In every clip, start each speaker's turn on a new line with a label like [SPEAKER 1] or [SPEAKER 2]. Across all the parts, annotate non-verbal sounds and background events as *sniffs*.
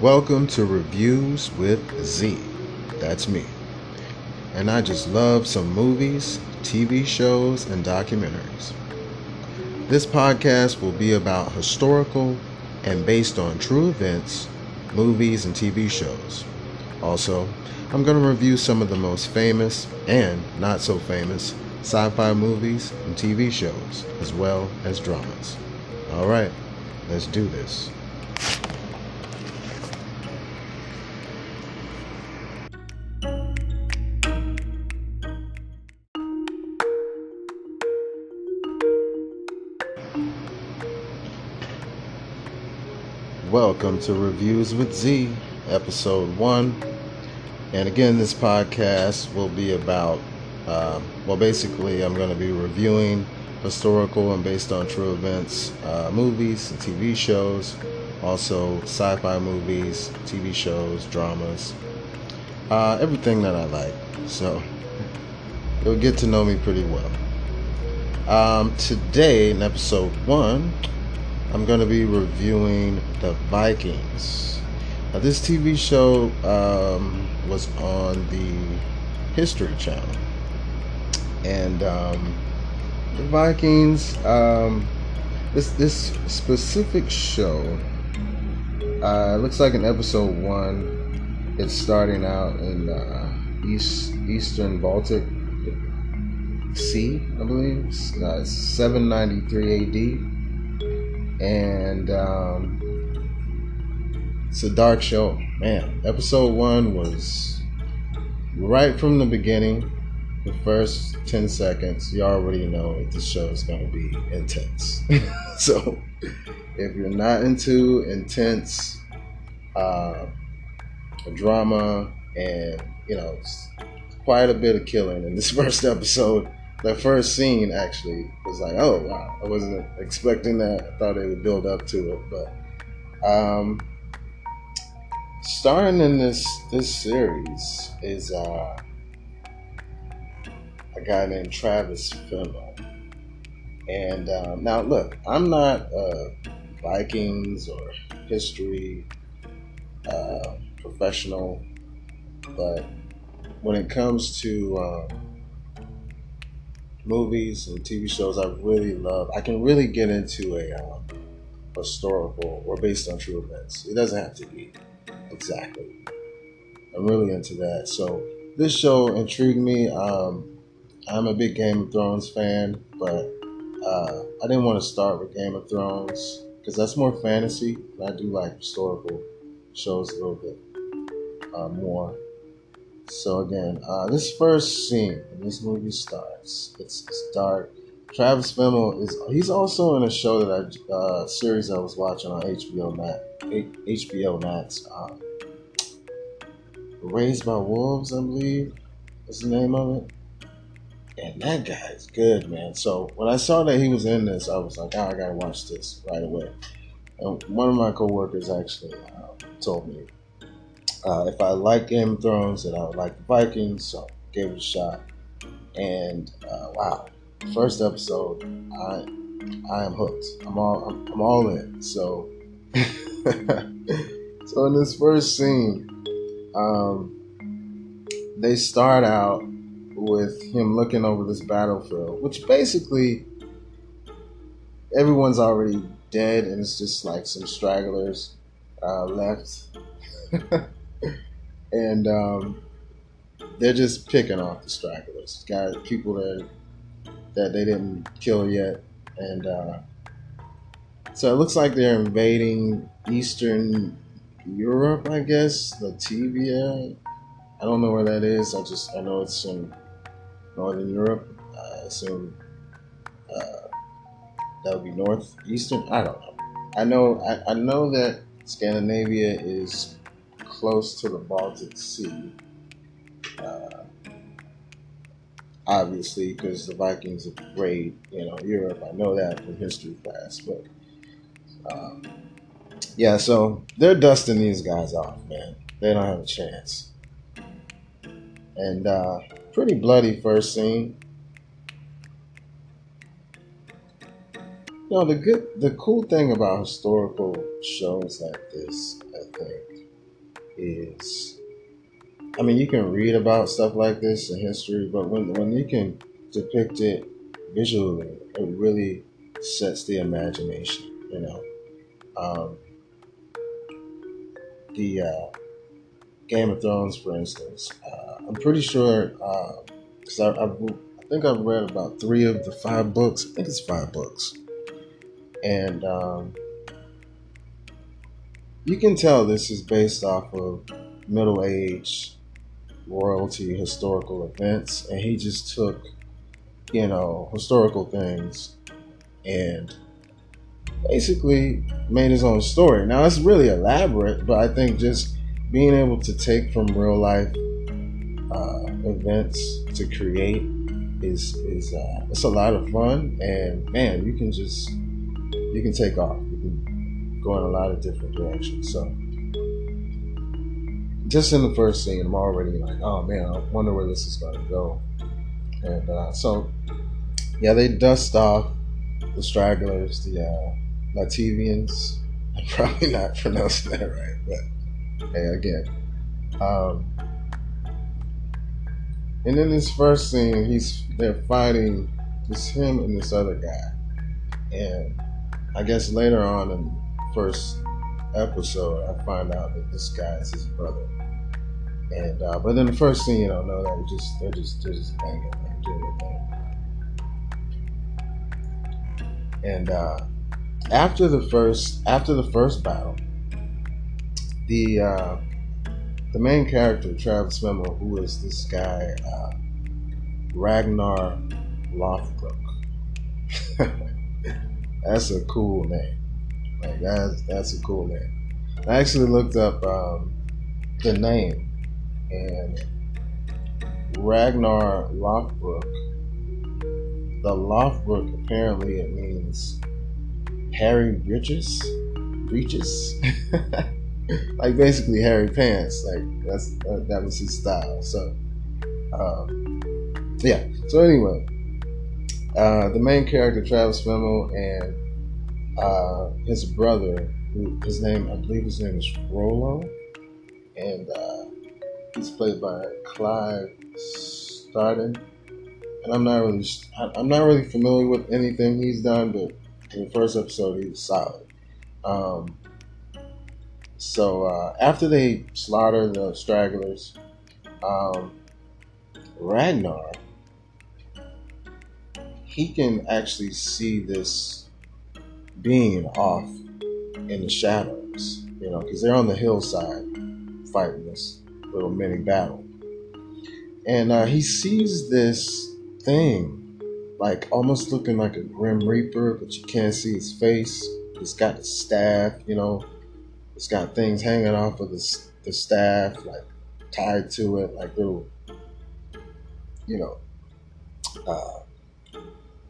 [SPEAKER 1] Welcome to Reviews with Z. That's me. And I just love some movies, TV shows, and documentaries. This podcast will be about historical and based on true events, movies, and TV shows. Also, I'm going to review some of the most famous and not so famous sci fi movies and TV shows, as well as dramas. Alright, let's do this. Welcome to Reviews with Z, episode one. And again, this podcast will be about, uh, well, basically, I'm going to be reviewing historical and based on true events uh, movies and TV shows, also sci fi movies, TV shows, dramas, uh, everything that I like. So *laughs* you'll get to know me pretty well. Um, today, in episode one, I'm going to be reviewing The Vikings. Now, this TV show um, was on the History Channel. And um, The Vikings, um, this, this specific show, uh, looks like in episode one, it's starting out in uh, East, Eastern Baltic Sea, I believe. Uh, 793 AD and um, it's a dark show. Man, episode one was right from the beginning. The first ten seconds, you already know this show is going to be intense. *laughs* so, if you're not into intense uh, drama and you know quite a bit of killing in this *laughs* first episode the first scene actually was like, oh wow, I wasn't expecting that. I thought it would build up to it, but um, starring in this this series is uh, a guy named Travis Fimmel. And um, now, look, I'm not a Vikings or history uh, professional, but when it comes to um, movies and TV shows I really love. I can really get into a um, historical or based on true events. It doesn't have to be exactly. I'm really into that. So this show intrigued me. Um, I'm a big Game of Thrones fan, but uh, I didn't want to start with Game of Thrones because that's more fantasy. I do like historical shows a little bit uh, more. So again, uh, this first scene when this movie starts, it's, it's dark. Travis Fimmel is he's also in a show that I uh, series I was watching on HBO Max. HBO Max. Um, Raised by Wolves, I believe, is the name of it. And that guy is good, man. So when I saw that he was in this, I was like, oh, I gotta watch this right away. And one of my coworkers actually uh, told me uh, if I like Game of Thrones, then I would like the Vikings, so gave it a shot. And uh, wow, first episode, I I am hooked. I'm all I'm, I'm all in. So *laughs* so in this first scene, um, they start out with him looking over this battlefield, which basically everyone's already dead, and it's just like some stragglers uh, left. *laughs* and um, they're just picking off the stragglers, guys, people that that they didn't kill yet, and uh, so it looks like they're invading Eastern Europe, I guess, Latvia. I don't know where that is. I just I know it's in Northern Europe. I assume uh, that would be northeastern. I don't know. I know I, I know that Scandinavia is close to the Baltic Sea. Uh, obviously, because the Vikings have raided, you know, Europe. I know that from history class, but um, yeah. So they're dusting these guys off, man. They don't have a chance. And uh, pretty bloody first scene. You know, the good, the cool thing about historical shows like this, I think, is I mean you can read about stuff like this in history, but when when you can depict it visually, it really sets the imagination, you know. Um, the uh, Game of Thrones, for instance, uh, I'm pretty sure because uh, I, I, I, think I've read about three of the five books. I think it's five books, and um, you can tell this is based off of middle age royalty historical events, and he just took you know historical things and basically made his own story. Now it's really elaborate, but I think just being able to take from real life uh, events to create is is uh, it's a lot of fun, and man, you can just you can take off. You can go in a lot of different directions. So just in the first scene, I'm already like, oh man, I wonder where this is going to go. And uh, so, yeah, they dust off the stragglers, the uh, Lativians. *laughs* I'm probably not pronouncing that right, but hey, again. Um, and in this first scene, he's they're fighting. It's him and this other guy, and I guess later on in first episode, I find out that this guy is his brother. And uh, but then the first scene, you don't know that. They're just they're just they're just banging, they're doing their thing. And uh, after the first after the first battle, the uh, the main character Travis Fimmel, who is this guy uh, Ragnar Lothbrok. *laughs* that's a cool name. Like that's that's a cool name. I actually looked up um, the name and Ragnar Lothbrok the Lothbrok apparently it means hairy breeches, breeches, *laughs* like basically hairy pants. Like that's uh, that was his style. So, um, yeah. So anyway, uh, the main character Travis Fimmel and uh, his brother, who his name I believe his name is Rollo, and uh, he's played by Clive Standen and I'm not really I'm not really familiar with anything he's done, but in the first episode he was solid. Um, so uh, after they slaughter the stragglers, um, Ragnar he can actually see this being off in the shadows, you know, because they're on the hillside fighting this little mini battle, and uh, he sees this thing, like almost looking like a Grim Reaper, but you can't see his face. He's got the staff, you know, it's got things hanging off of the, the staff, like tied to it, like little, you know, uh,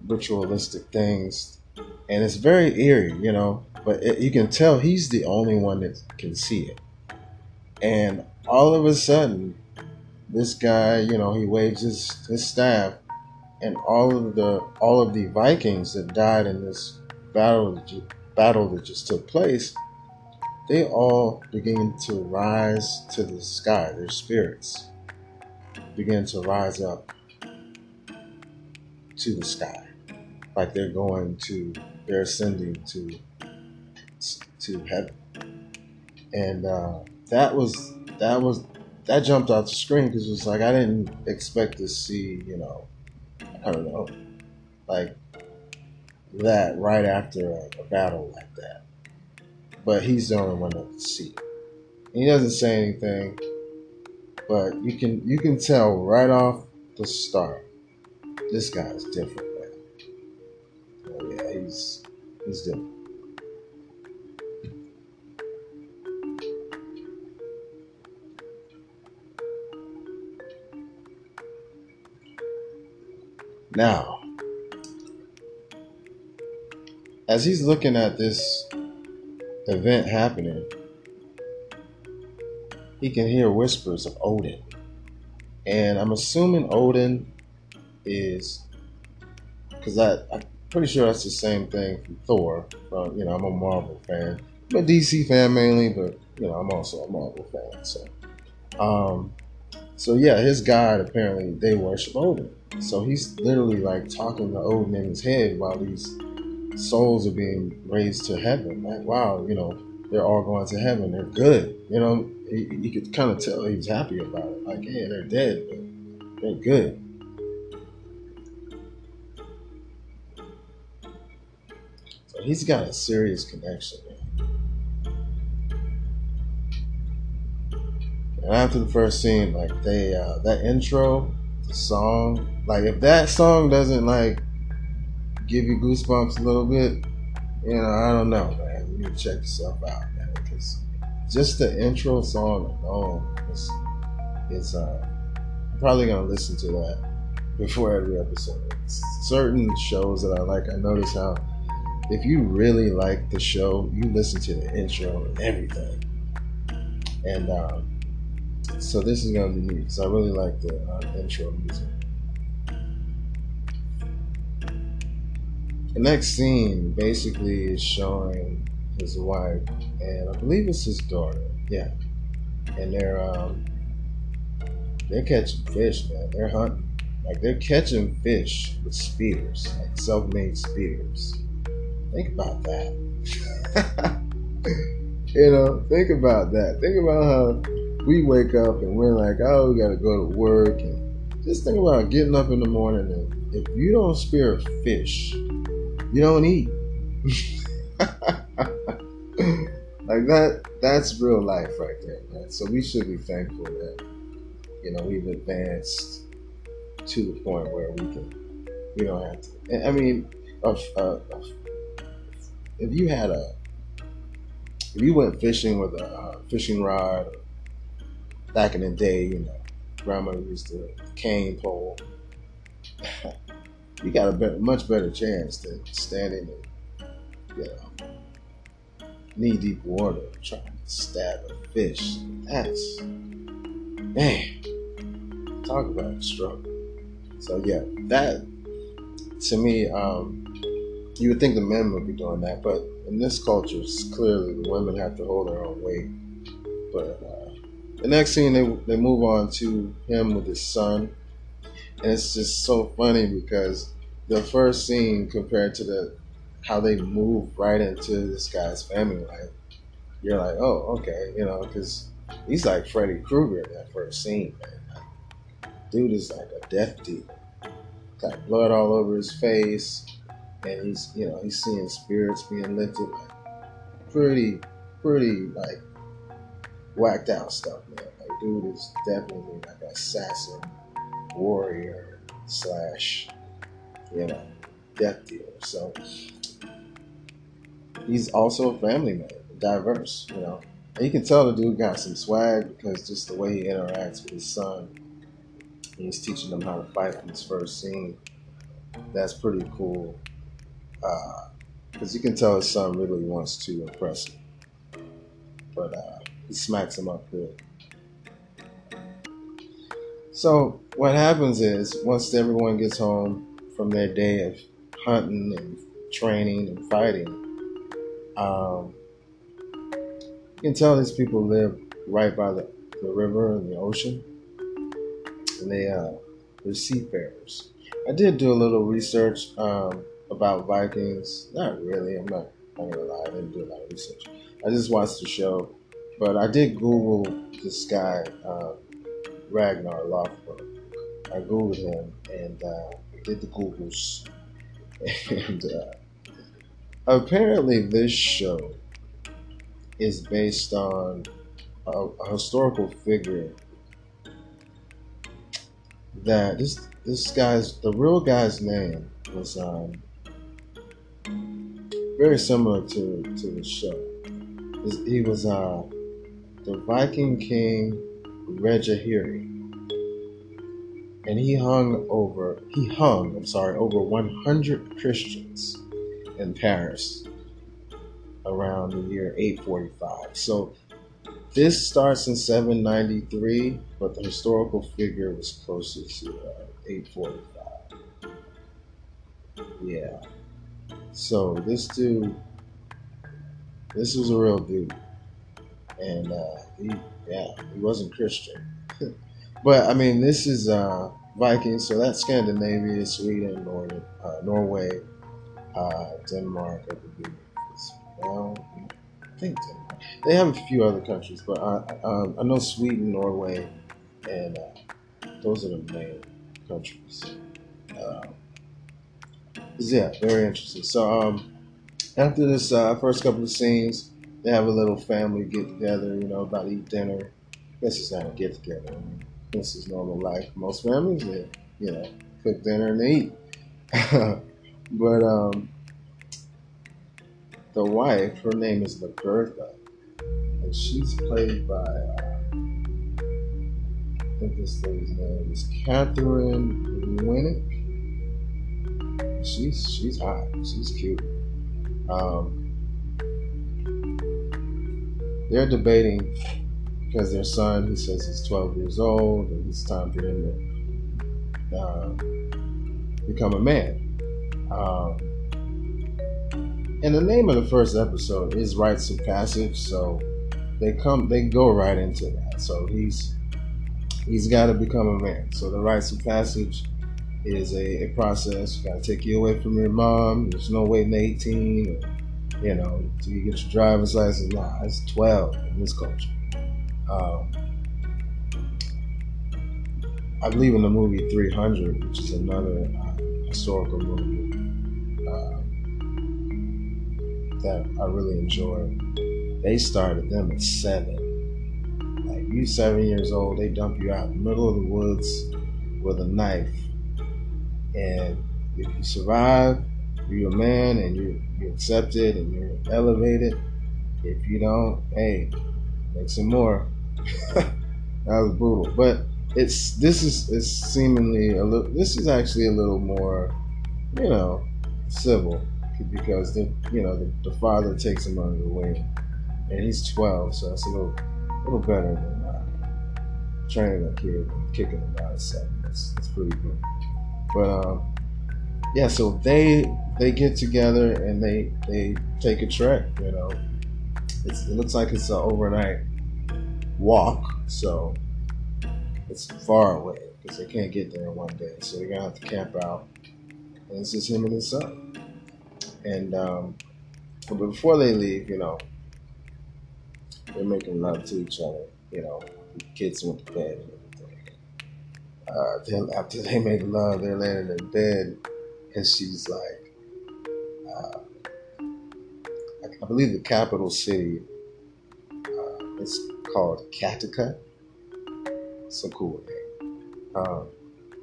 [SPEAKER 1] ritualistic things. And it's very eerie, you know, but it, you can tell he's the only one that can see it. And all of a sudden, this guy, you know, he waves his, his staff and all of the all of the Vikings that died in this battle battle that just took place, they all begin to rise to the sky. Their spirits begin to rise up to the sky, like they're going to they're ascending to to heaven. And uh, that was that was that jumped off the screen because it was like I didn't expect to see you know I don't know, like that right after a, a battle like that. But he's the only one that can see. He doesn't say anything, but you can you can tell right off the start, this guy is different. He's he's. Now, as he's looking at this event happening, he can hear whispers of Odin. And I'm assuming Odin is because I I'm pretty sure that's the same thing from Thor. From you know, I'm a Marvel fan. I'm a DC fan mainly, but you know, I'm also a Marvel fan. So, um, so yeah, his god apparently they worship Odin. So he's literally like talking to Odin in his head while these souls are being raised to heaven. Like, wow, you know, they're all going to heaven. They're good. You know, you could kind of tell he's happy about it. Like, yeah, they're dead, but they're good. So he's got a serious connection. And after the first scene, like they uh, that intro, the song, like if that song doesn't like give you goosebumps a little bit, you know, I don't know, man. You need to check yourself out, man, because just the intro song alone is, is uh, I'm probably gonna listen to that before every episode. Certain shows that I like, I notice how if you really like the show, you listen to the intro and everything. And um, so this is gonna be neat because I really like the uh, intro music. The next scene basically is showing his wife, and I believe it's his daughter. Yeah, and they're um, they're catching fish, man. They're hunting, like they're catching fish with spears, like self-made spears. Think about that. *laughs* you know, think about that. Think about how we wake up and we're like, oh, we got to go to work. And just think about getting up in the morning and if you don't spear a fish, you don't eat. *laughs* like that, that's real life right there, man. So we should be thankful that, you know, we've advanced to the point where we can, we don't have to. I mean, a, a, a if you had a if you went fishing with a fishing rod back in the day, you know, grandma used to cane pole. *laughs* you got a much better chance than standing in, you know, knee deep water trying to stab a fish. That's man, talk about a struggle. So yeah, that to me, um, you would think the men would be doing that, but in this culture, clearly the women have to hold their own weight. But uh, the next scene, they they move on to him with his son, and it's just so funny because the first scene compared to the how they move right into this guy's family life, you're like, oh, okay, you know, because he's like Freddy Krueger in that first scene, man. dude is like a death dealer, got blood all over his face and he's you know he's seeing spirits being lifted, pretty pretty like whacked out stuff, man. Like dude is definitely like assassin, warrior slash you know death dealer. So he's also a family man, diverse, you know. And you can tell the dude got some swag because just the way he interacts with his son. He's teaching him how to fight in his first scene. That's pretty cool because uh, you can tell his son really wants to impress him. But uh, he smacks him up good. So what happens is once everyone gets home from their day of hunting and training and fighting, um, you can tell these people live right by the, the river and the ocean, and they uh, they're seafarers. I did do a little research. Um, about Vikings. Not really. I'm not, I'm gonna lie. I didn't do a lot of research. I just watched the show, but I did Google this guy, uh, Ragnar Lothbrok. I googled him and uh, did the Googles, *laughs* and uh, apparently this show is based on a, a historical figure that this this guy's the real guy's name was um, very similar to to the show. He was uh, the Viking king Regahiri, and he hung over he hung I'm sorry over 100 Christians in Paris around the year 845. So this starts in 793, but the historical figure was closer to uh, 845. Yeah. So this dude, This was a real dude, and uh, he, yeah, he wasn't Christian. *laughs* but I mean, this is uh, Vikings, so that's Scandinavia, Sweden, uh, Norway, uh, Denmark, I think Denmark. They have a few other countries, but I, um, I know Sweden, Norway, and uh, those are the main countries. Uh, yeah, very interesting. So um, after this uh, first couple of scenes, they have a little family get together. You know, about to eat dinner. I guess it's not a get together. I mean, this is normal life. Most families, they you know cook dinner and they eat. *laughs* but um, the wife, her name is Lagertha, and she's played by. Uh, I think this lady's name is Katheryn Winnick. She's she's hot. She's cute. Um, they're debating because their son, he says he's 12 years old and it's time for him to uh, become a man. Um, and the name of the first episode is rites of passage, so they come, they go right into that. So he's he's got to become a man. So the rites of passage is a, a process. Got to take you away from your mom. There's no waiting 18, or, you know, till you get your driver's license. Nah, it's 12 in this culture. Um, I believe in the movie 300, which is another uh, historical movie uh, that I really enjoy. They started them at seven. Like you, seven years old, they dump you out in the middle of the woods with a knife, and if you survive, you're a man and you're, you're accepted and you're elevated. If you don't, hey, make some more. *laughs* that was brutal, but it's this is is seemingly a little. This is actually a little more, you know, civil because the you know the, the father takes him under the wing, and he's twelve, so it's a little little better than uh, training a kid and kicking him out of seven. It's, it's pretty good, but um, yeah. So they they get together and they they take a trek. You know, it's, it looks like it's an overnight walk, so it's far away because they can't get there in one day. So they're gonna have to camp out, and it's just him and his son. And um, but before they leave, you know, they're making love to each other. You know, the kids went to bed. Uh, then after they make love, they're laying in bed, and she's like, uh, I, believe the capital city. Uh, it's called Kattegat. It's a cool name. Um,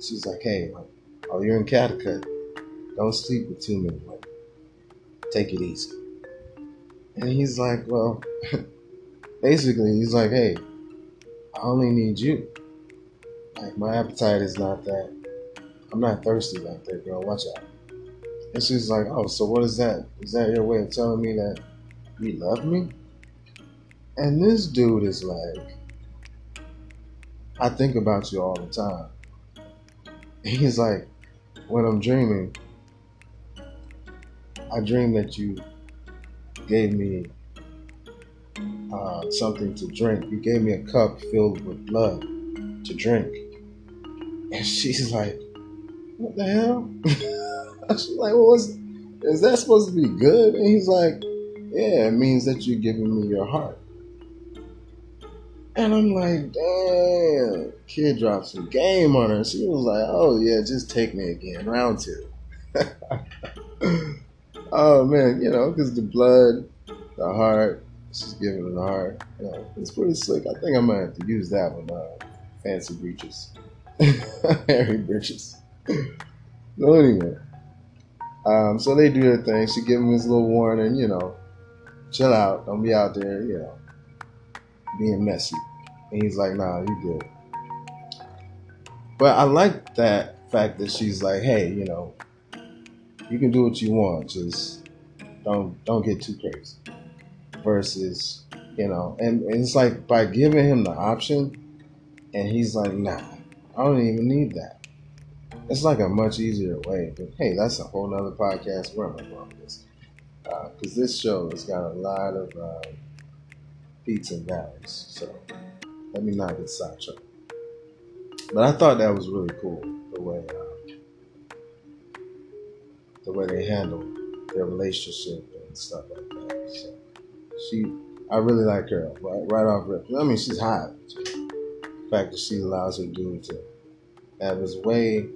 [SPEAKER 1] she's like, hey, like, oh, you're in Kattegat. Don't sleep with too many women. Take it easy. And he's like, well, *laughs* basically, he's like, hey, I only need you. Like, my appetite is not that. I'm not thirsty like that, girl. Watch out. And she's like, oh, so what is that? Is that your way of telling me that you love me? And this dude is like, I think about you all the time. He's like, when I'm dreaming, I dream that you gave me uh, something to drink. You gave me a cup filled with blood to drink. And she's like, what the hell? *laughs* she's like, well, what's, is that supposed to be good? And he's like, yeah, it means that you're giving me your heart. And I'm like, damn, kid dropped some game on her. She was like, oh yeah, just take me again, round two. *laughs* oh man, you know, because the blood, the heart, she's giving it the heart. You know, it's pretty slick. I think I might have to use that one. Uh, fancy breeches, *laughs* hairy breeches. so anyway, um, so they do their thing. She give him his little warning, you know, chill out, don't be out there, you know, being messy. And he's like, nah, you good. But I like that fact that she's like, hey, you know, you can do what you want, just don't don't get too crazy. Versus, you know, and, and it's like by giving him the option, and he's like, nah, I don't even need that. It's like a much easier way. But hey, that's a whole nother podcast. Where am I going with this? because uh, this show has got a lot of uh, peaks and valleys. So let me not get sidetracked. But I thought that was really cool the way uh, the way they handle their relationship and stuff like that. So she, I really like her right, right off rip. I mean, she's hot. Fact that she allows her dude to have his way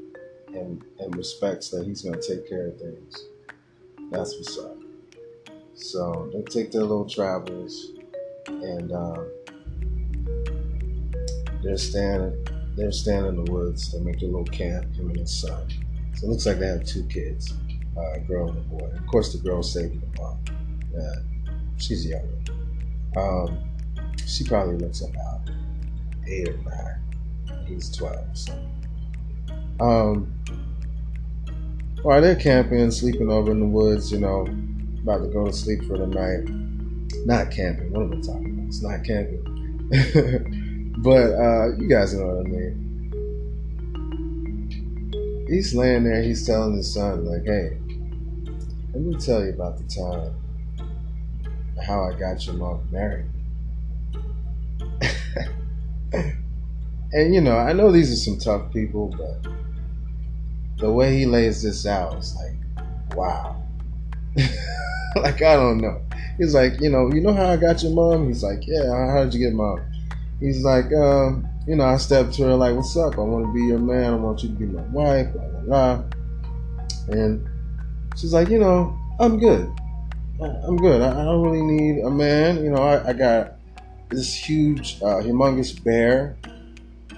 [SPEAKER 1] and and respects that he's going to take care of things. That's what's up. So they take their little travels, and um, they're standing. They're standing in the woods. They make their little camp. Him and his son. So it looks like they have two kids, uh, a girl and a boy. Of course, the girl's saving the mom. Yeah, she's younger. Um, she probably looks about eight or nine. He's twelve. So. Um, while they're camping, sleeping over in the woods, you know, about to go to sleep for the night. Not camping. What am I talking about? It's not camping. *laughs* but uh, you guys know what I mean. He's laying there. He's telling his son, like, "Hey, let me tell you about the time how I got your mom married." And you know, I know these are some tough people, but the way he lays this out is like, wow. *laughs* like I don't know. He's like, you know, you know how I got your mom? He's like, yeah. How did you get mom? He's like, um, you know, I stepped to her like, what's up? I want to be your man. I want you to be my wife. Blah blah blah. And she's like, you know, I'm good. I'm good. I, don't really need a man. You know, I, I got this huge, uh, humongous bear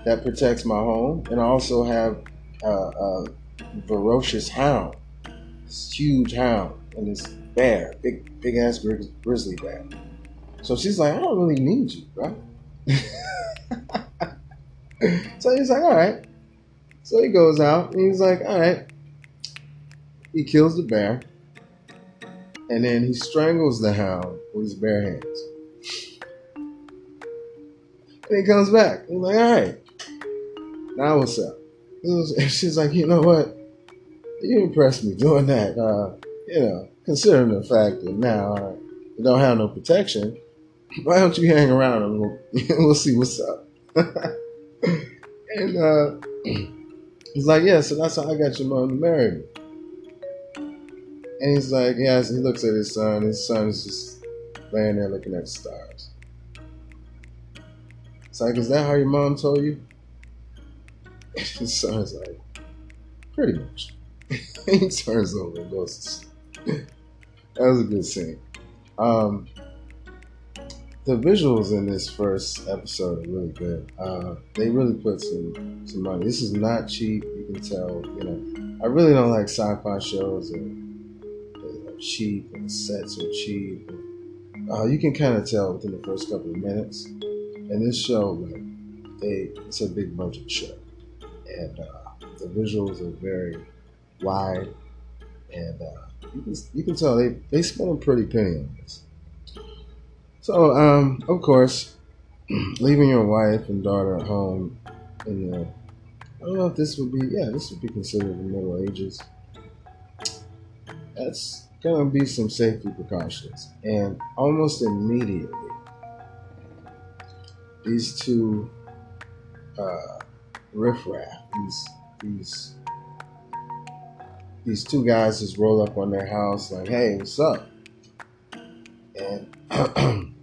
[SPEAKER 1] that protects my home, and I also have uh, a ferocious hound, this huge hound, and this bear, big big ass grizzly bear. So she's like, I don't really need you, right? *laughs* so he's like, all right. So he goes out and he's like, all right. He kills the bear. And then he strangles the hound with his bare hands. And he comes back. I'm like, all right. Now what's up? And *laughs* She's like, you know what? You impressed me doing that. Uh, you know, considering the fact that now you don't have no protection, why don't you hang around and we'll, *laughs* we'll see what's up? *laughs* and uh, *clears throat* he's like, yeah, so that's how I got your mom to marry me. And he's like, yeah, he looks at his son. His son is just laying there looking at the stars. It's like, is that how your mom told you? *laughs* his son's like, pretty much. *laughs* he turns over and goes that was a good scene. Um, the visuals in this first episode are really good. Uh, they really put some some money. This is not cheap. You can tell. You know, I really don't like sci-fi shows and they're cheap and sets are cheap. Uh, you can kind of tell within the first couple of minutes. And this show, like, they it's a big budget show, and uh, the visuals are very wide and. Uh, you can, you can tell they, they spent a pretty penny on this. So, um, of course, *clears throat* leaving your wife and daughter at home in the, I don't know if this would be, yeah, this would be considered the Middle Ages. That's gonna be some safety precautions. And almost immediately, these two uh, riffraff, these, these these two guys just roll up on their house like, "Hey, what's up?" And *clears throat*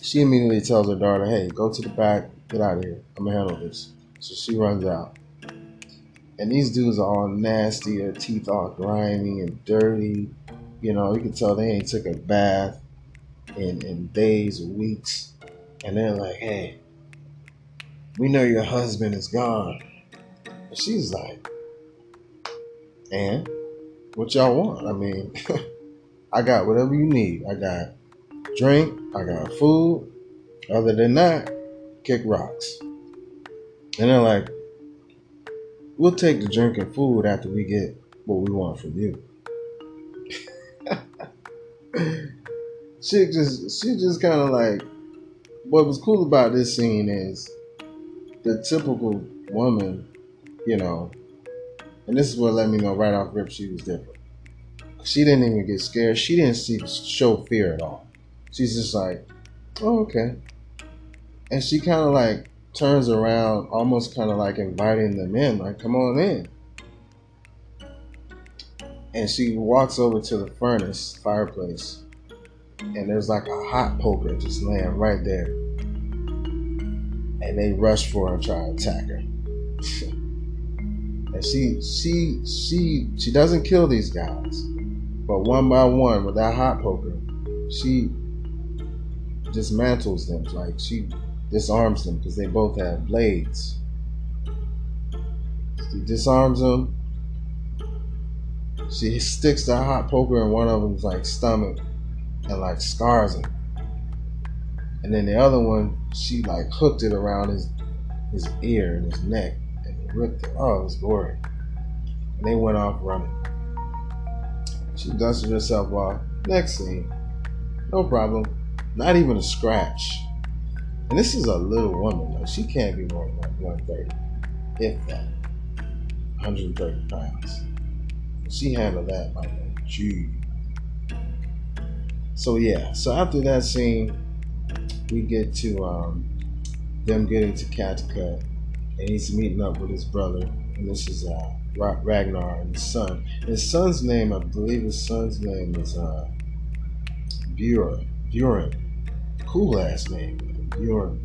[SPEAKER 1] she immediately tells her daughter, "Hey, go to the back, get out of here. I'm gonna handle this." So she runs out. And these dudes are all nasty, their teeth all grimy and dirty. You know, you can tell they ain't took a bath in, in days or weeks. And they're like, hey, we know your husband is gone. And she's like, and what y'all want? I mean, *laughs* I got whatever you need. I got drink, I got food. Other than that, kick rocks. And they're like, we'll take the drink and food after we get what we want from you. *laughs* she just she just kind of like what was cool about this scene is the typical woman, you know, and this is what let me know right off rip she was different. she didn't even get scared. She didn't see show fear at all. She's just like, oh, okay. And she kind of like turns around, almost kind of like inviting them in, like, come on in. And she walks over to the furnace, fireplace, and there's like a hot poker just laying right there. And they rush for her and try to attack her. *laughs* and she she she she doesn't kill these guys. But one by one with that hot poker, she dismantles them. Like she disarms them because they both have blades. She disarms them. She sticks the hot poker in one of them's like stomach and like scars him. And then the other one, she like hooked it around his his ear and his neck and ripped it. Oh, it was gory. And they went off running. She dusted herself off. Next scene. No problem. Not even a scratch. And this is a little woman. Like she can't be more than 130. If that. 130 pounds. She handled that like a G. So yeah, so after that scene, we get to um, them getting to Kattegat, and he's meeting up with his brother, and this is uh, Ragnar and his son. His son's name, I believe, his son's name is uh, Buren. Buren, cool ass name, Buren.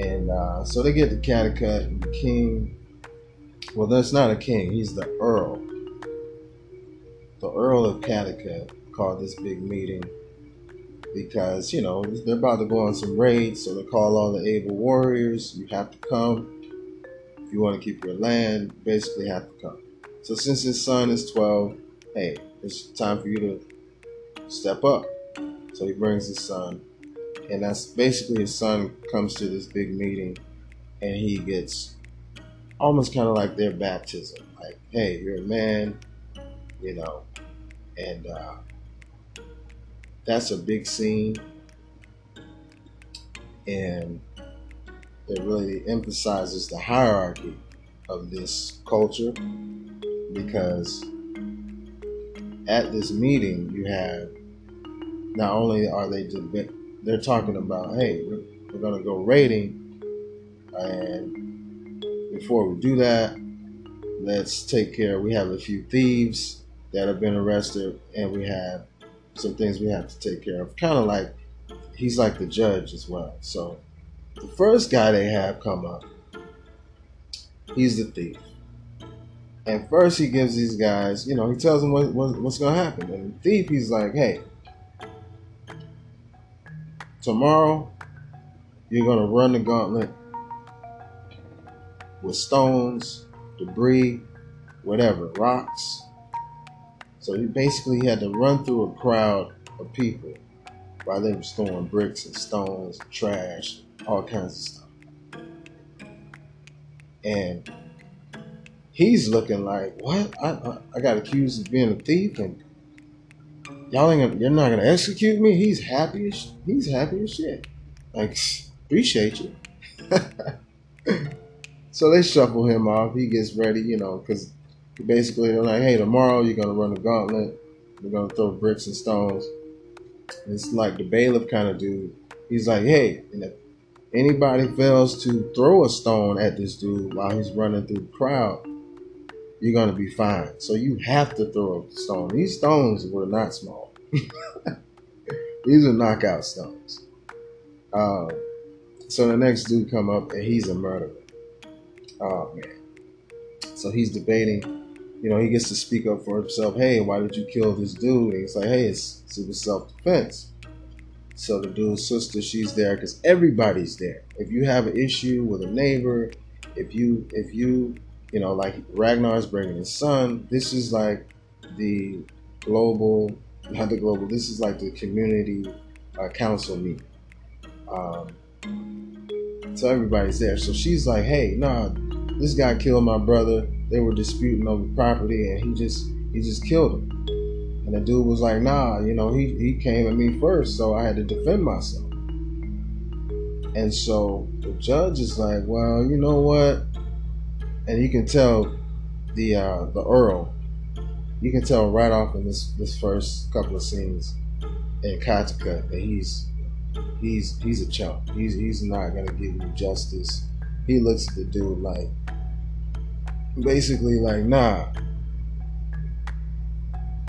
[SPEAKER 1] And uh, so they get to Kattegat, and the king. Well, that's not a king. He's the earl. The Earl of Kattegat called this big meeting because you know they're about to go on some raids, so they call all the able warriors. You have to come if you want to keep your land. Basically, have to come. So since his son is 12, hey, it's time for you to step up. So he brings his son, and that's basically his son comes to this big meeting, and he gets almost kind of like their baptism. Like, hey, you're a man, you know, and uh, that's a big scene, and it really emphasizes the hierarchy of this culture because at this meeting you have not only are they they're talking about hey we're, we're going to go raiding and before we do that let's take care we have a few thieves that have been arrested and we have some things we have to take care of. Kind of like he's like the judge as well. So the first guy they have come up, he's the thief. And first he gives these guys, you know, he tells them what, what, what's going to happen. And the thief, he's like, hey, tomorrow you're going to run the gauntlet with stones, debris, whatever, rocks, so he basically had to run through a crowd of people while they were throwing bricks and stones, trash, all kinds of stuff. And he's looking like, what? I, I, I got accused of being a thief, and y'all ain't gonna, you're not gonna execute me. He's happy as he's happy as shit. Like, appreciate you. *laughs* so they shuffle him off. He gets ready, you know, because basically they're like, hey, tomorrow you're gonna run a gauntlet. We're gonna throw bricks and stones. it's like the bailiff kind of dude. He's like, hey, and if anybody fails to throw a stone at this dude while he's running through the crowd, you're gonna be fine. So you have to throw a stone. These stones were not small. *laughs* These are knockout stones. Uh, so the next dude come up and he's a murderer. Oh man. So he's debating you know, he gets to speak up for himself. Hey, why did you kill this dude? And he's like, hey, it's, it was self defense. So the dude's sister, she's there because everybody's there. If you have an issue with a neighbor, if you, if you, you know, like Ragnar's bringing his son, this is like the global, not the global, this is like the community uh, council meeting. Um, so everybody's there. So she's like, hey, nah, this guy killed my brother they were disputing over property, and he just he just killed him. And the dude was like, "Nah, you know, he he came at me first, so I had to defend myself." And so the judge is like, "Well, you know what?" And you can tell the uh, the earl you can tell right off in this this first couple of scenes in Gattaca that he's he's he's a chump. He's he's not gonna give you justice. He looks at the dude like basically like nah.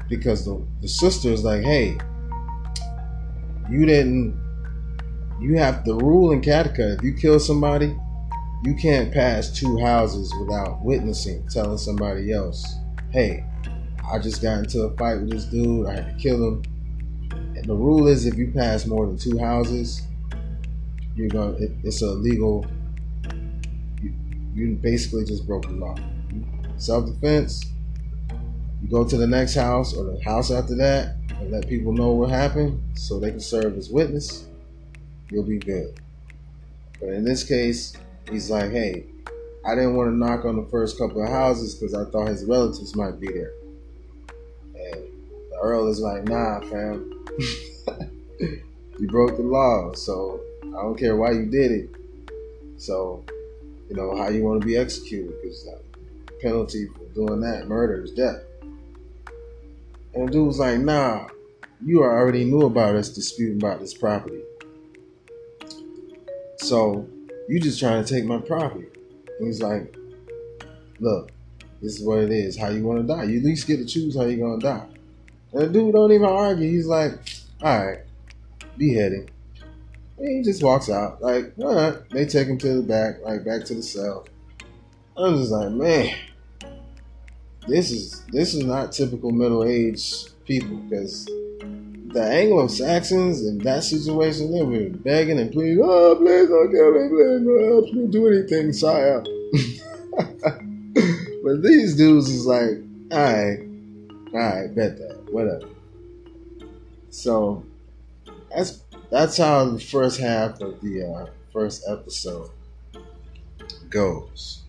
[SPEAKER 1] Because the the sister is like, hey, you didn't you have the rule in Kattegat, if you kill somebody, you can't pass two houses without witnessing, telling somebody else, hey, I just got into a fight with this dude, I had to kill him. And the rule is if you pass more than two houses, you're going it, it's a legal you, basically just broke the law. Self defense, you go to the next house or the house after that and let people know what happened so they can serve as witness, you'll be good. But in this case, he's like, hey, I didn't want to knock on the first couple of houses because I thought his relatives might be there. And the Earl is like, nah, fam. *laughs* you broke the law, so I don't care why you did it. So, you know, how you want to be executed because the penalty for doing that, murder, is death. And the dude was like, nah, you already knew about us disputing about this property. So you just trying to take my property. And he's like, look, this is what it is. How you want to die? You at least get to choose how you're gonna die. And the dude don't even argue. He's like, all right, beheading. He just walks out. Like, all right. They take him to the back, like back to the cell. I'm just like, man, this is this is not typical middle aged people because the Anglo Saxons in that situation, they were begging and pleading, oh, please don't kill me, please don't help do anything, sire. *laughs* but these dudes is like, alright, alright, bet that, whatever. So that's that's how the first half of the uh, first episode goes.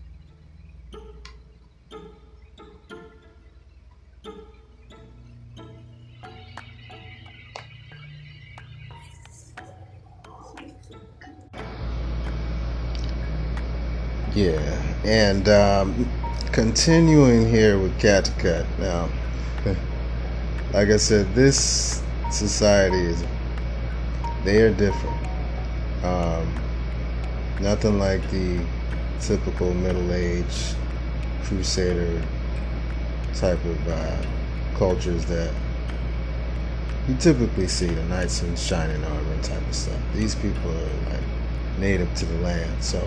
[SPEAKER 1] Yeah, and um, continuing here with Kattegat. Now, *laughs* like I said, this society is they are different. Um, nothing like the typical middle-aged crusader type of uh, cultures that you typically see the knights in shining armor type of stuff. These people are like native to the land, so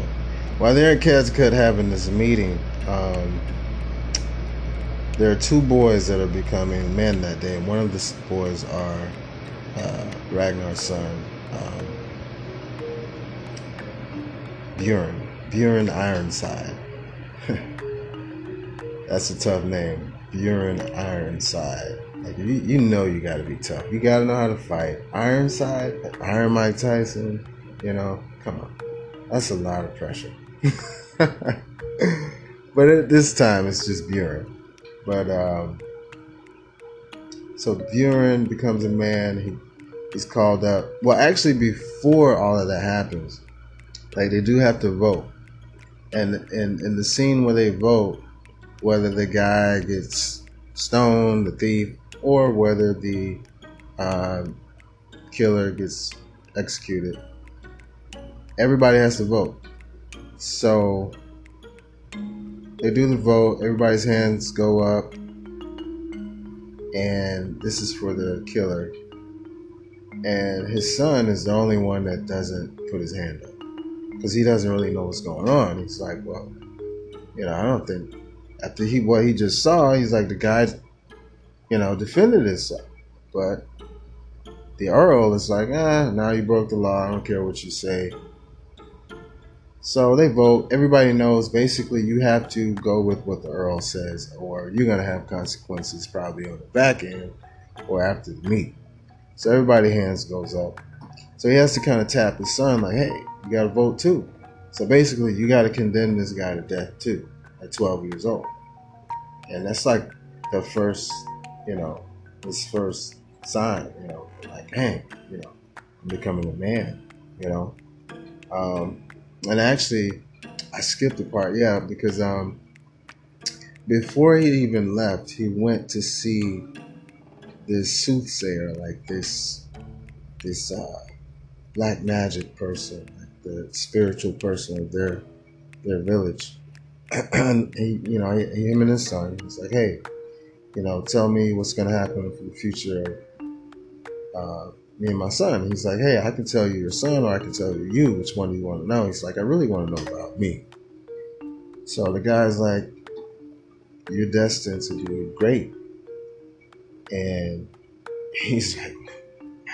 [SPEAKER 1] while they're in Kattegat having this meeting, um, there are two boys that are becoming men that day. One of the boys are uh, Ragnar's son, um, Buren, Bjorn Ironside. *laughs* That's a tough name. Buren Ironside. Like you, you know you gotta be tough. You gotta know how to fight. Ironside, Iron Mike Tyson. You know, come on. That's a lot of pressure. *laughs* but at this time, it's just Buren. But um, so Buren becomes a man. He he's called up. Well, actually, before all of that happens, like they do have to vote, and in in the scene where they vote, whether the guy gets stoned, the thief, or whether the uh, killer gets executed, everybody has to vote. So they do the vote, everybody's hands go up, and this is for the killer. And his son is the only one that doesn't put his hand up because he doesn't really know what's going on. He's like, well, you know, I don't think after he what he just saw, he's like the guy, you know, defended himself, but the Earl is like, ah, now you broke the law. I don't care what you say. So they vote. Everybody knows basically you have to go with what the Earl says, or you're to have consequences probably on the back end or after the meet. So everybody hands goes up. So he has to kind of tap his son, like, hey, you got to vote too. So basically, you got to condemn this guy to death too at 12 years old. And that's like the first, you know, his first sign, you know, like, hey, you know, I'm becoming a man, you know. Um, and actually, I skipped the part, yeah, because um, before he even left, he went to see this soothsayer, like this this uh, black magic person, like the spiritual person of their their village. and *clears throat* he, you know, him and his son, he's like, hey, you know, tell me what's gonna happen for the future of uh, me and my son. He's like, hey, I can tell you your son, or I can tell you you. Which one do you want to know? He's like, I really want to know about me. So the guy's like, you're destined to do great. And he's like,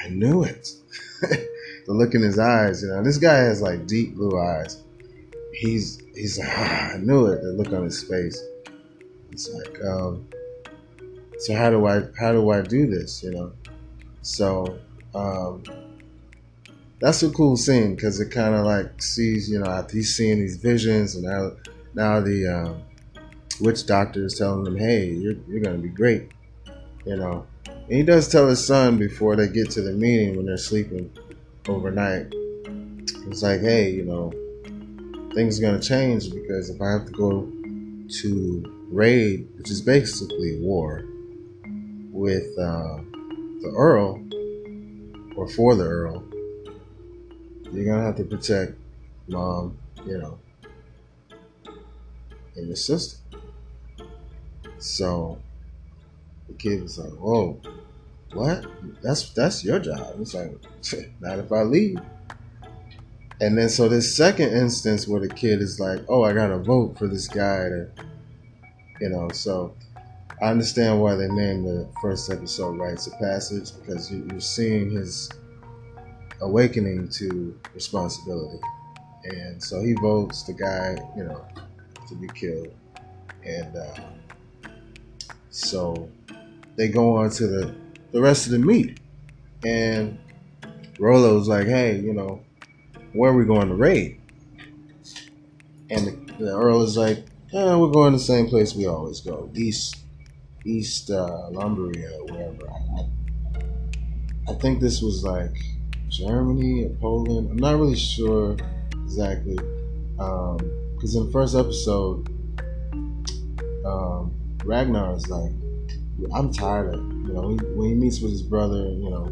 [SPEAKER 1] I knew it. *laughs* the look in his eyes, you know, this guy has like deep blue eyes. He's he's like, ah, I knew it. The look on his face. It's like, um, so how do I how do I do this? You know, so um, that's a cool scene because it kind of like sees you know he's seeing these visions and now now the um, witch doctor is telling him, hey, you're you're gonna be great. You know, and he does tell his son before they get to the meeting when they're sleeping overnight. It's like, hey, you know, things are gonna change because if I have to go to raid, which is basically war, with uh, the Earl or for the Earl, you're gonna have to protect mom, you know, and your sister. So the kid was like, "Whoa, what? That's that's your job." It's like, not if I leave. And then so this second instance where the kid is like, "Oh, I gotta vote for this guy to," you know. So I understand why they named the first episode "Rites of Passage" because you're seeing his awakening to responsibility, and so he votes the guy, you know, to be killed, and. Uh, so they go on to the, the rest of the meet. And Rollo's like, hey, you know, where are we going to raid? And the, the Earl is like, we're going the same place we always go, East East uh, Lumbria, wherever. I, I, I think this was like Germany or Poland. I'm not really sure exactly. Because um, in the first episode, um, Ragnar is like, I'm tired of, you know, when he meets with his brother, you know,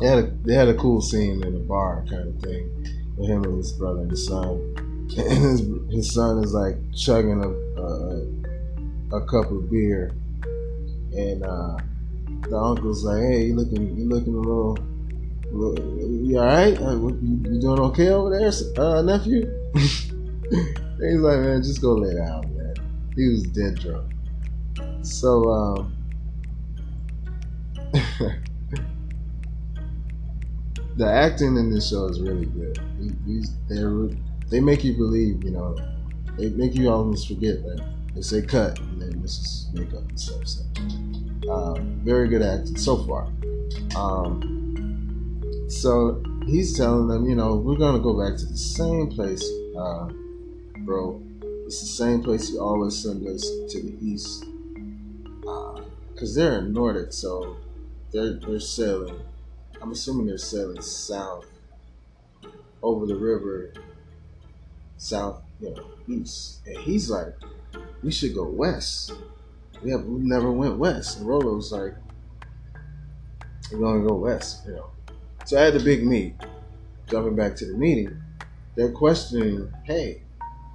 [SPEAKER 1] they had a, they had a cool scene in a bar kind of thing with him and his brother and his son. *laughs* And his, his son is like chugging a, a, a cup of beer. And uh, the uncle's like, hey, you looking, you looking a little, you all right? You, you doing okay over there, uh, nephew? *laughs* he's like, man, just go lay down, man. He was dead drunk. So, um, the acting in this show is really good. These, they they make you believe, you know, they make you almost forget that they say cut and then this is makeup and stuff. So, uh, very good acting so far. Um, so he's telling them, you know, we're gonna go back to the same place, uh, bro. It's the same place you always send us to the east because they're in Nordic, so they're they're sailing. I'm assuming they're sailing south over the river, south, you know, east. And he's like, we should go west. We have we never went west. And Rollo's like, we're gonna go west, you know. So I had the big meet. Jumping back to the meeting, they're questioning, hey,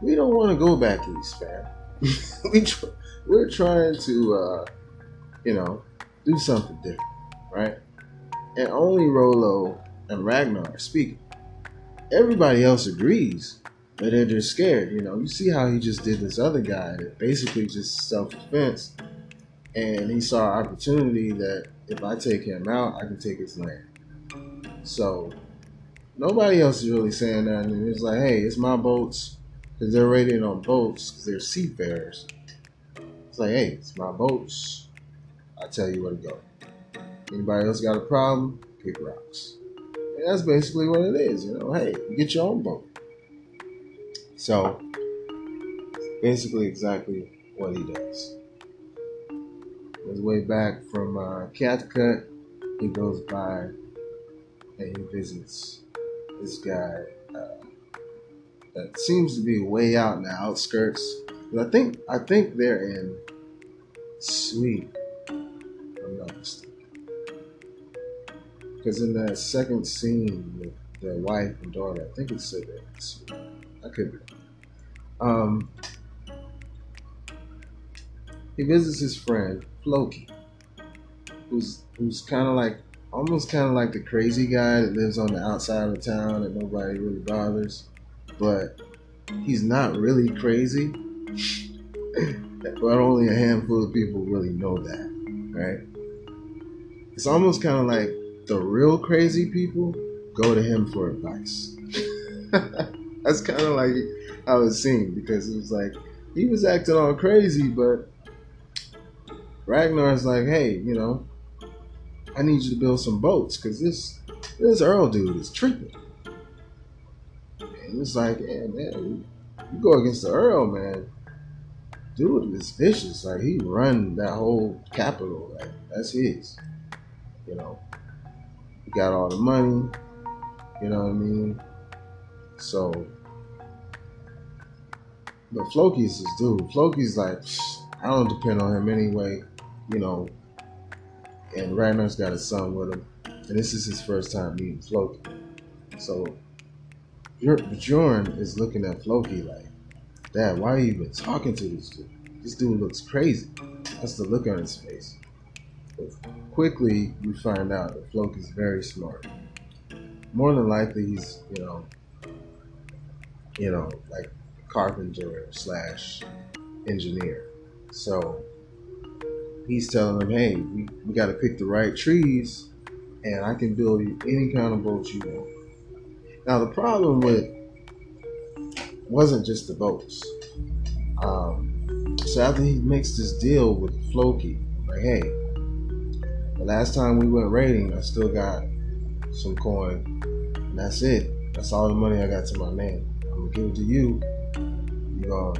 [SPEAKER 1] we don't want to go back east, fam. *laughs* we tr- we're trying to uh, you know, do something different, right? And only Rollo and Ragnar are speaking. Everybody else agrees, but they're just scared. You know, you see how he just did this other guy that basically just self defense, and he saw an opportunity that if I take him out, I can take his land. So nobody else is really saying that, and it's like, hey, it's my boats because they're rated on boats because they're seafarers. It's like, hey, it's my boats. I tell you where to go. Anybody else got a problem? Kick rocks. And that's basically what it is, you know. Hey, get your own boat. So, basically, exactly what he does. His way back from uh, Kattegat, he goes by and he visits this guy uh, that seems to be way out in the outskirts But I think I think they're in Sweden. I'm not mistaken. Because in that second scene with wife and daughter, I think it said that. I could be. Um, he visits his friend Floki, who's who's kind of like almost kind of like the crazy guy that lives on the outside of town that nobody really bothers, but he's not really crazy. *sniffs* but only a handful of people really know that, right? It's almost kind of like the real crazy people go to him for advice. *laughs* That's kind of like how it seemed because it was like he was acting all crazy, but Ragnar's like, hey, you know, I need you to build some boats because this this Earl dude is tripping. And it's like, yeah, man, you go against the Earl, man. Dude is vicious. Like he run that whole capital. Like that's his. You know, got all the money. You know what I mean? So, but Floki's his dude. Floki's like, I don't depend on him anyway. You know, and Ragnar's got a son with him, and this is his first time meeting Floki. So Bjorn is looking at Floki like, Dad, why are you even talking to this dude? This dude looks crazy. That's the look on his face. But quickly, you find out that Floki is very smart. More than likely, he's you know, you know, like carpenter slash engineer. So he's telling him, hey, we, we got to pick the right trees, and I can build you any kind of boat you want. Now the problem with wasn't just the boats. Um, so after he makes this deal with Floki, like, hey, the last time we went raiding, I still got some coin, and that's it. That's all the money I got to my name. I'm gonna give it to you. You gonna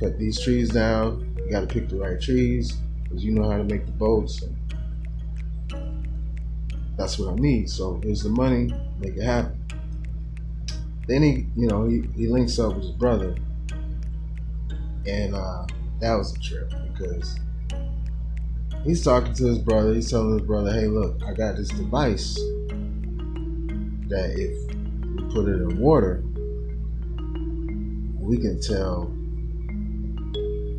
[SPEAKER 1] cut these trees down. You got to pick the right trees because you know how to make the boats. that's what I need. So here's the money. Make it happen. Then he, you know, he, he links up with his brother, and uh, that was a trip because he's talking to his brother. He's telling his brother, "Hey, look, I got this device that if we put it in water, we can tell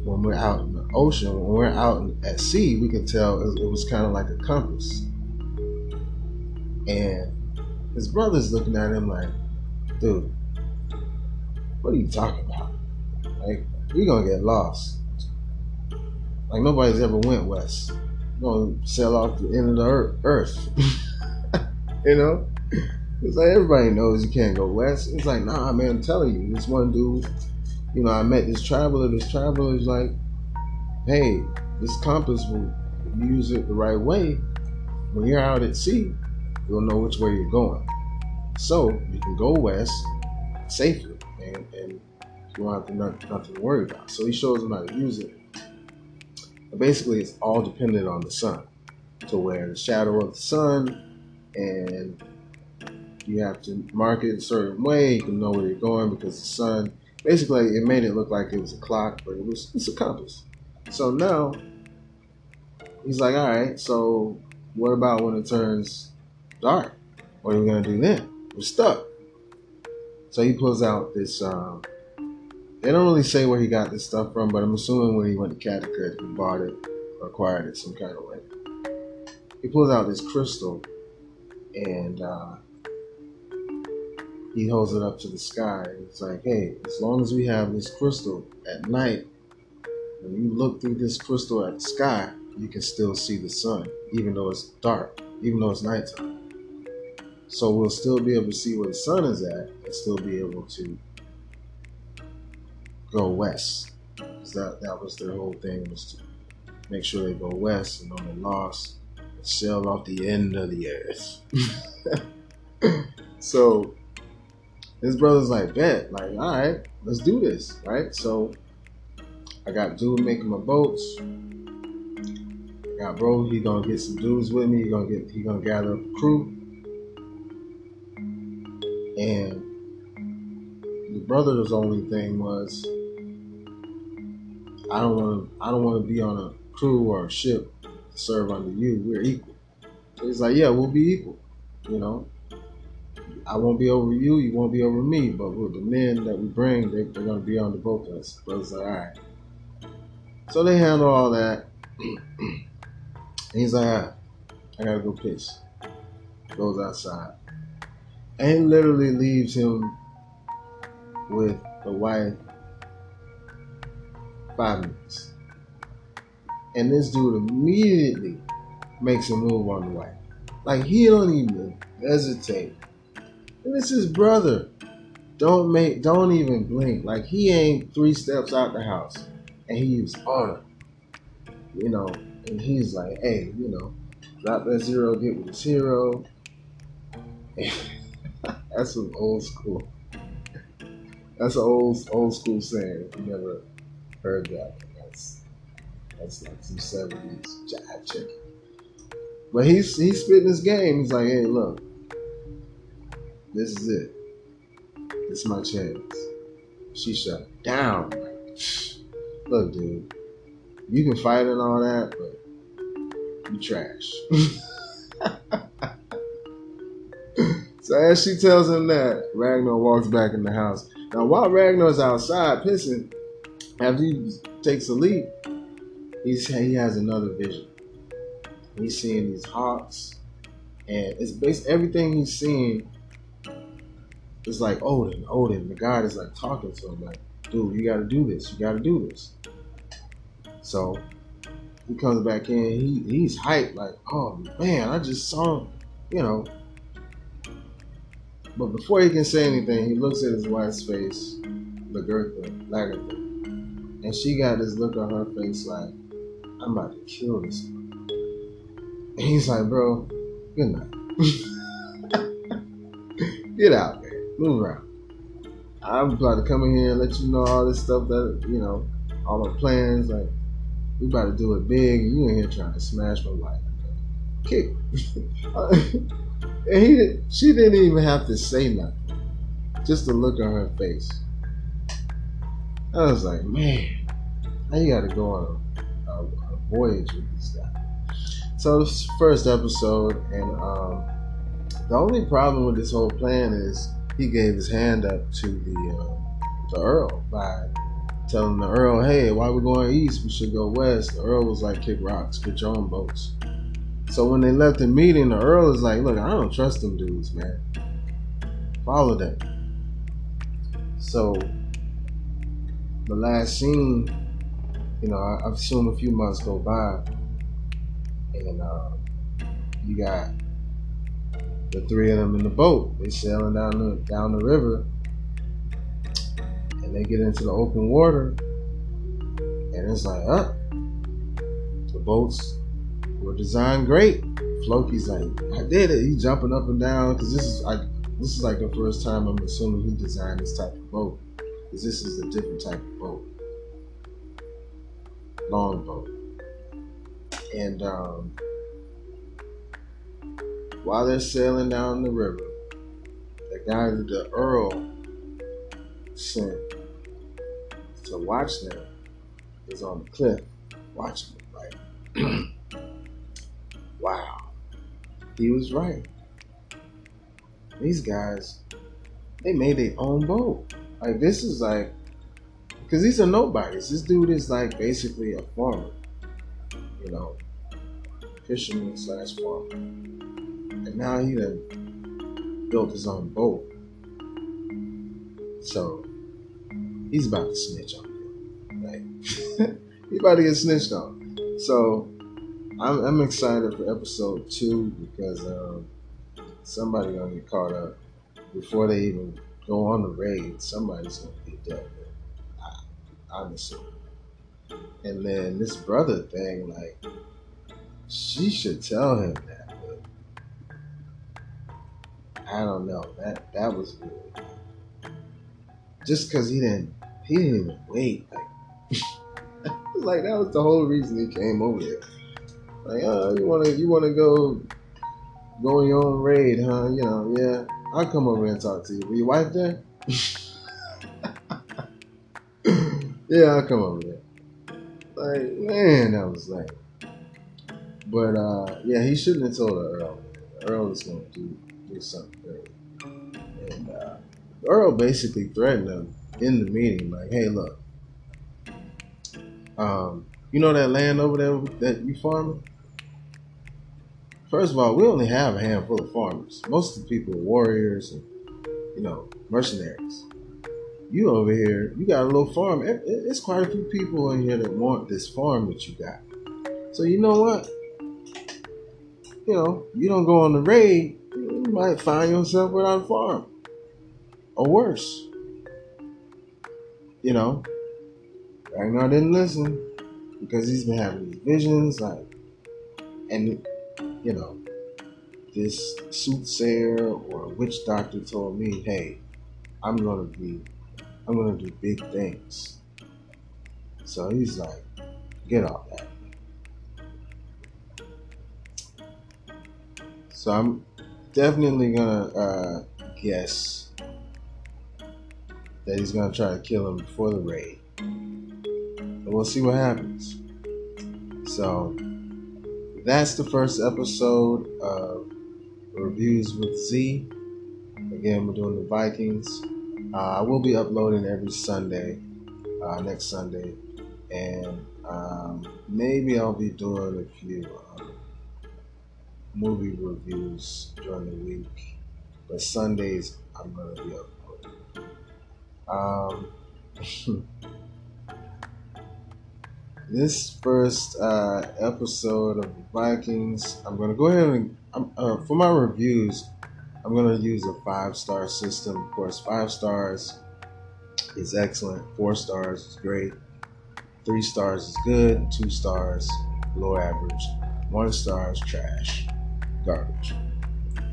[SPEAKER 1] when we're out in the ocean, when we're out at sea, we can tell it, was kind of like a compass." And his brother's looking at him like, dude, what are you talking about? Like, you're gonna get lost. Like nobody's ever went west. Gonna sail off the end of the earth. *laughs* you know? It's like everybody knows you can't go west. It's like, nah, man, I'm telling you, this one dude, you know, I met this traveler. This traveler is like, hey, this compass will use it the right way. When you're out at sea, you'll know which way you're going. So you can go west safely, and, and you don't have to not, nothing to worry about. So he shows him how to use it. Basically, it's all dependent on the sun, to where the shadow of the sun, and you have to mark it a certain way. You can know where you're going because the sun. Basically, it made it look like it was a clock, but it was it's a compass. So now he's like, all right. So what about when it turns dark? What are we gonna do then? We're stuck. So he pulls out this. Um, they don't really say where he got this stuff from, but I'm assuming when he went to Kattegat, he bought it or acquired it some kind of way. He pulls out this crystal and uh, he holds it up to the sky. It's like, hey, as long as we have this crystal at night, when you look through this crystal at the sky, you can still see the sun, even though it's dark, even though it's nighttime. So we'll still be able to see where the sun is at and still be able to go west. That, that was their whole thing was to make sure they go west and don't get lost sail off the end of the earth. *laughs* so his brother's like, bet, like, all right, let's do this, right? So I got dude making my boats. I got bro, he gonna get some dudes with me. He gonna get he gonna gather up a crew. And the brother's only thing was I don't want to. I don't want to be on a crew or a ship to serve under you. We're equal. He's like, yeah, we'll be equal. You know, I won't be over you. You won't be over me. But with the men that we bring, they, are going to be on the both of us. Brothers like, all right. So they handle all that. *clears throat* he's like, I gotta go piss. Goes outside. And literally leaves him with the wife five minutes. And this dude immediately makes a move on the wife. Like he don't even hesitate. And it's his brother. Don't make don't even blink. Like he ain't three steps out the house. And he's on her. You know, and he's like, hey, you know, drop that zero, get with this hero. *laughs* That's some old school. That's an old old school saying. You never heard that, that's that's like some seventies jive chicken. But he's he's spitting his game. He's like, hey, look, this is it. This is my chance. She shut down. *sighs* Look, dude, you can fight and all that, but you trash. *laughs* so as she tells him that, Ragnar walks back in the house. Now while Ragnar's outside pissing, after he takes a leap, he's he has another vision. He's seeing these hawks, and it's based everything he's seeing is like Odin. Odin, the god is like talking to him, like, dude, you gotta do this, you gotta do this. So he comes back in, he he's hyped, like, oh man, I just saw you know. But before he can say anything, he looks at his wife's face, Lagertha, Lagertha, and she got this look on her face like, I'm about to kill this and he's like, bro, good night. *laughs* Get out, man. Move around. I'm about to come in here and let you know all this stuff that, you know, all my plans. Like, we about to do it big, you in here trying to smash my life. Kick. *laughs* and he, she didn't even have to say nothing. Just the look on her face. I was like, man, now you got to go on a, a, a voyage with this guy. So first episode, and um, the only problem with this whole plan is he gave his hand up to the uh, to Earl by telling the Earl, "Hey, why we going east? We should go west." The Earl was like, "Kick rocks, get your own boats." So when they left the meeting, the Earl is like, "Look, I don't trust them dudes, man. Follow them." So the last scene, you know, I, I assume a few months go by and uh, you got the three of them in the boat. They sailing down the down the river, and they get into the open water, and it's like, uh, the boats were designed great. Floki's like, I did it. He jumping up and down because this is like this is like the first time I'm assuming he designed this type of boat because this is a different type of boat, long boat. And um, while they're sailing down the river, the guy that the Earl sent to watch them is on the cliff watching them. *clears throat* wow, he was right. These guys, they made their own boat. Like this is like, because these are nobodies. This dude is like basically a farmer you know, fisherman slash farmer. And now he done built his own boat. So he's about to snitch on him. Right? he's about to get snitched on. So I'm, I'm excited for episode two because um, somebody gonna get caught up before they even go on the raid. Somebody's gonna be dead. I, I'm assuming. And then this brother thing, like, she should tell him that. But I don't know. That that was weird. Just because he didn't, he didn't even wait. Like, *laughs* like that was the whole reason he came over there. Like, oh, you wanna, you wanna go, go on your own raid, huh? You know, yeah. I'll come over and talk to you. Were your wife there? *laughs* yeah, I'll come over there. like, man, that was lame. But uh, yeah, he shouldn't have told her Earl. Earl is to do, do something. And uh, Earl basically threatened him in the meeting, like, hey, look, um, you know that land over there that you farming? First of all, we only have a handful of farmers. Most of the people are warriors and, you know, mercenaries. You over here, you got a little farm. It's quite a few people in here that want this farm that you got. So you know what? You know, you don't go on the raid, you might find yourself without a farm. Or worse. You know, Ragnar didn't listen because he's been having these visions, like, and you know, this soothsayer or witch doctor told me, hey, I'm gonna be, I'm gonna do big things. So he's like, get off that. So I'm definitely gonna uh, guess that he's gonna try to kill him before the raid. And we'll see what happens. So that's the first episode of Reviews with Z. Again, we're doing the Vikings. Uh, I will be uploading every Sunday, uh, next Sunday, and um, maybe I'll be doing a few um, movie reviews during the week. But Sundays, I'm to be uploading. Um, *laughs* this first uh, episode of Vikings, I'm to go ahead and uh, for my reviews, I'm to use a five star system. Of course, five stars is excellent, four stars is great, three stars is good, two stars low average, one star is trash, garbage.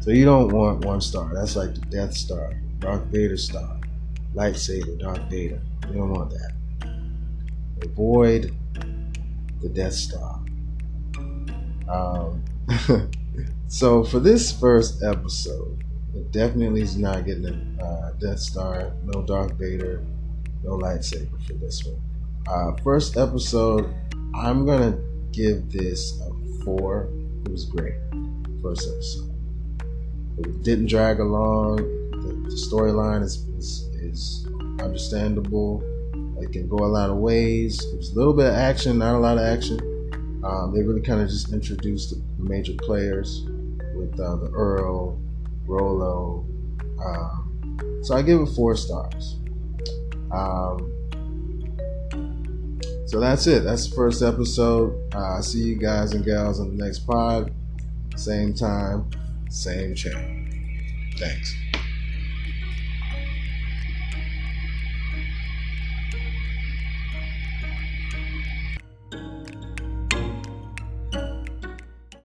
[SPEAKER 1] So you don't want one star. That's like the Death Star, Darth Vader star, lightsaber, Darth Vader. You don't want that. Avoid the Death Star. Um, *laughs* so for this first episode, it definitely is not getting a uh, Death Star, no Darth Vader, no lightsaber for this one. Uh, first episode, I'm gonna give this a four. It was great. First episode. It didn't drag along. The, the storyline is, is, is understandable. It can go a lot of ways. There's a little bit of action, not a lot of action. Um, they really kind of just introduced the major players with uh, the Earl, Rollo. Um, so I give it four stars. Um, so that's it. That's the first episode. Uh, see you guys and gals on the next pod. Same time, same channel. Thanks.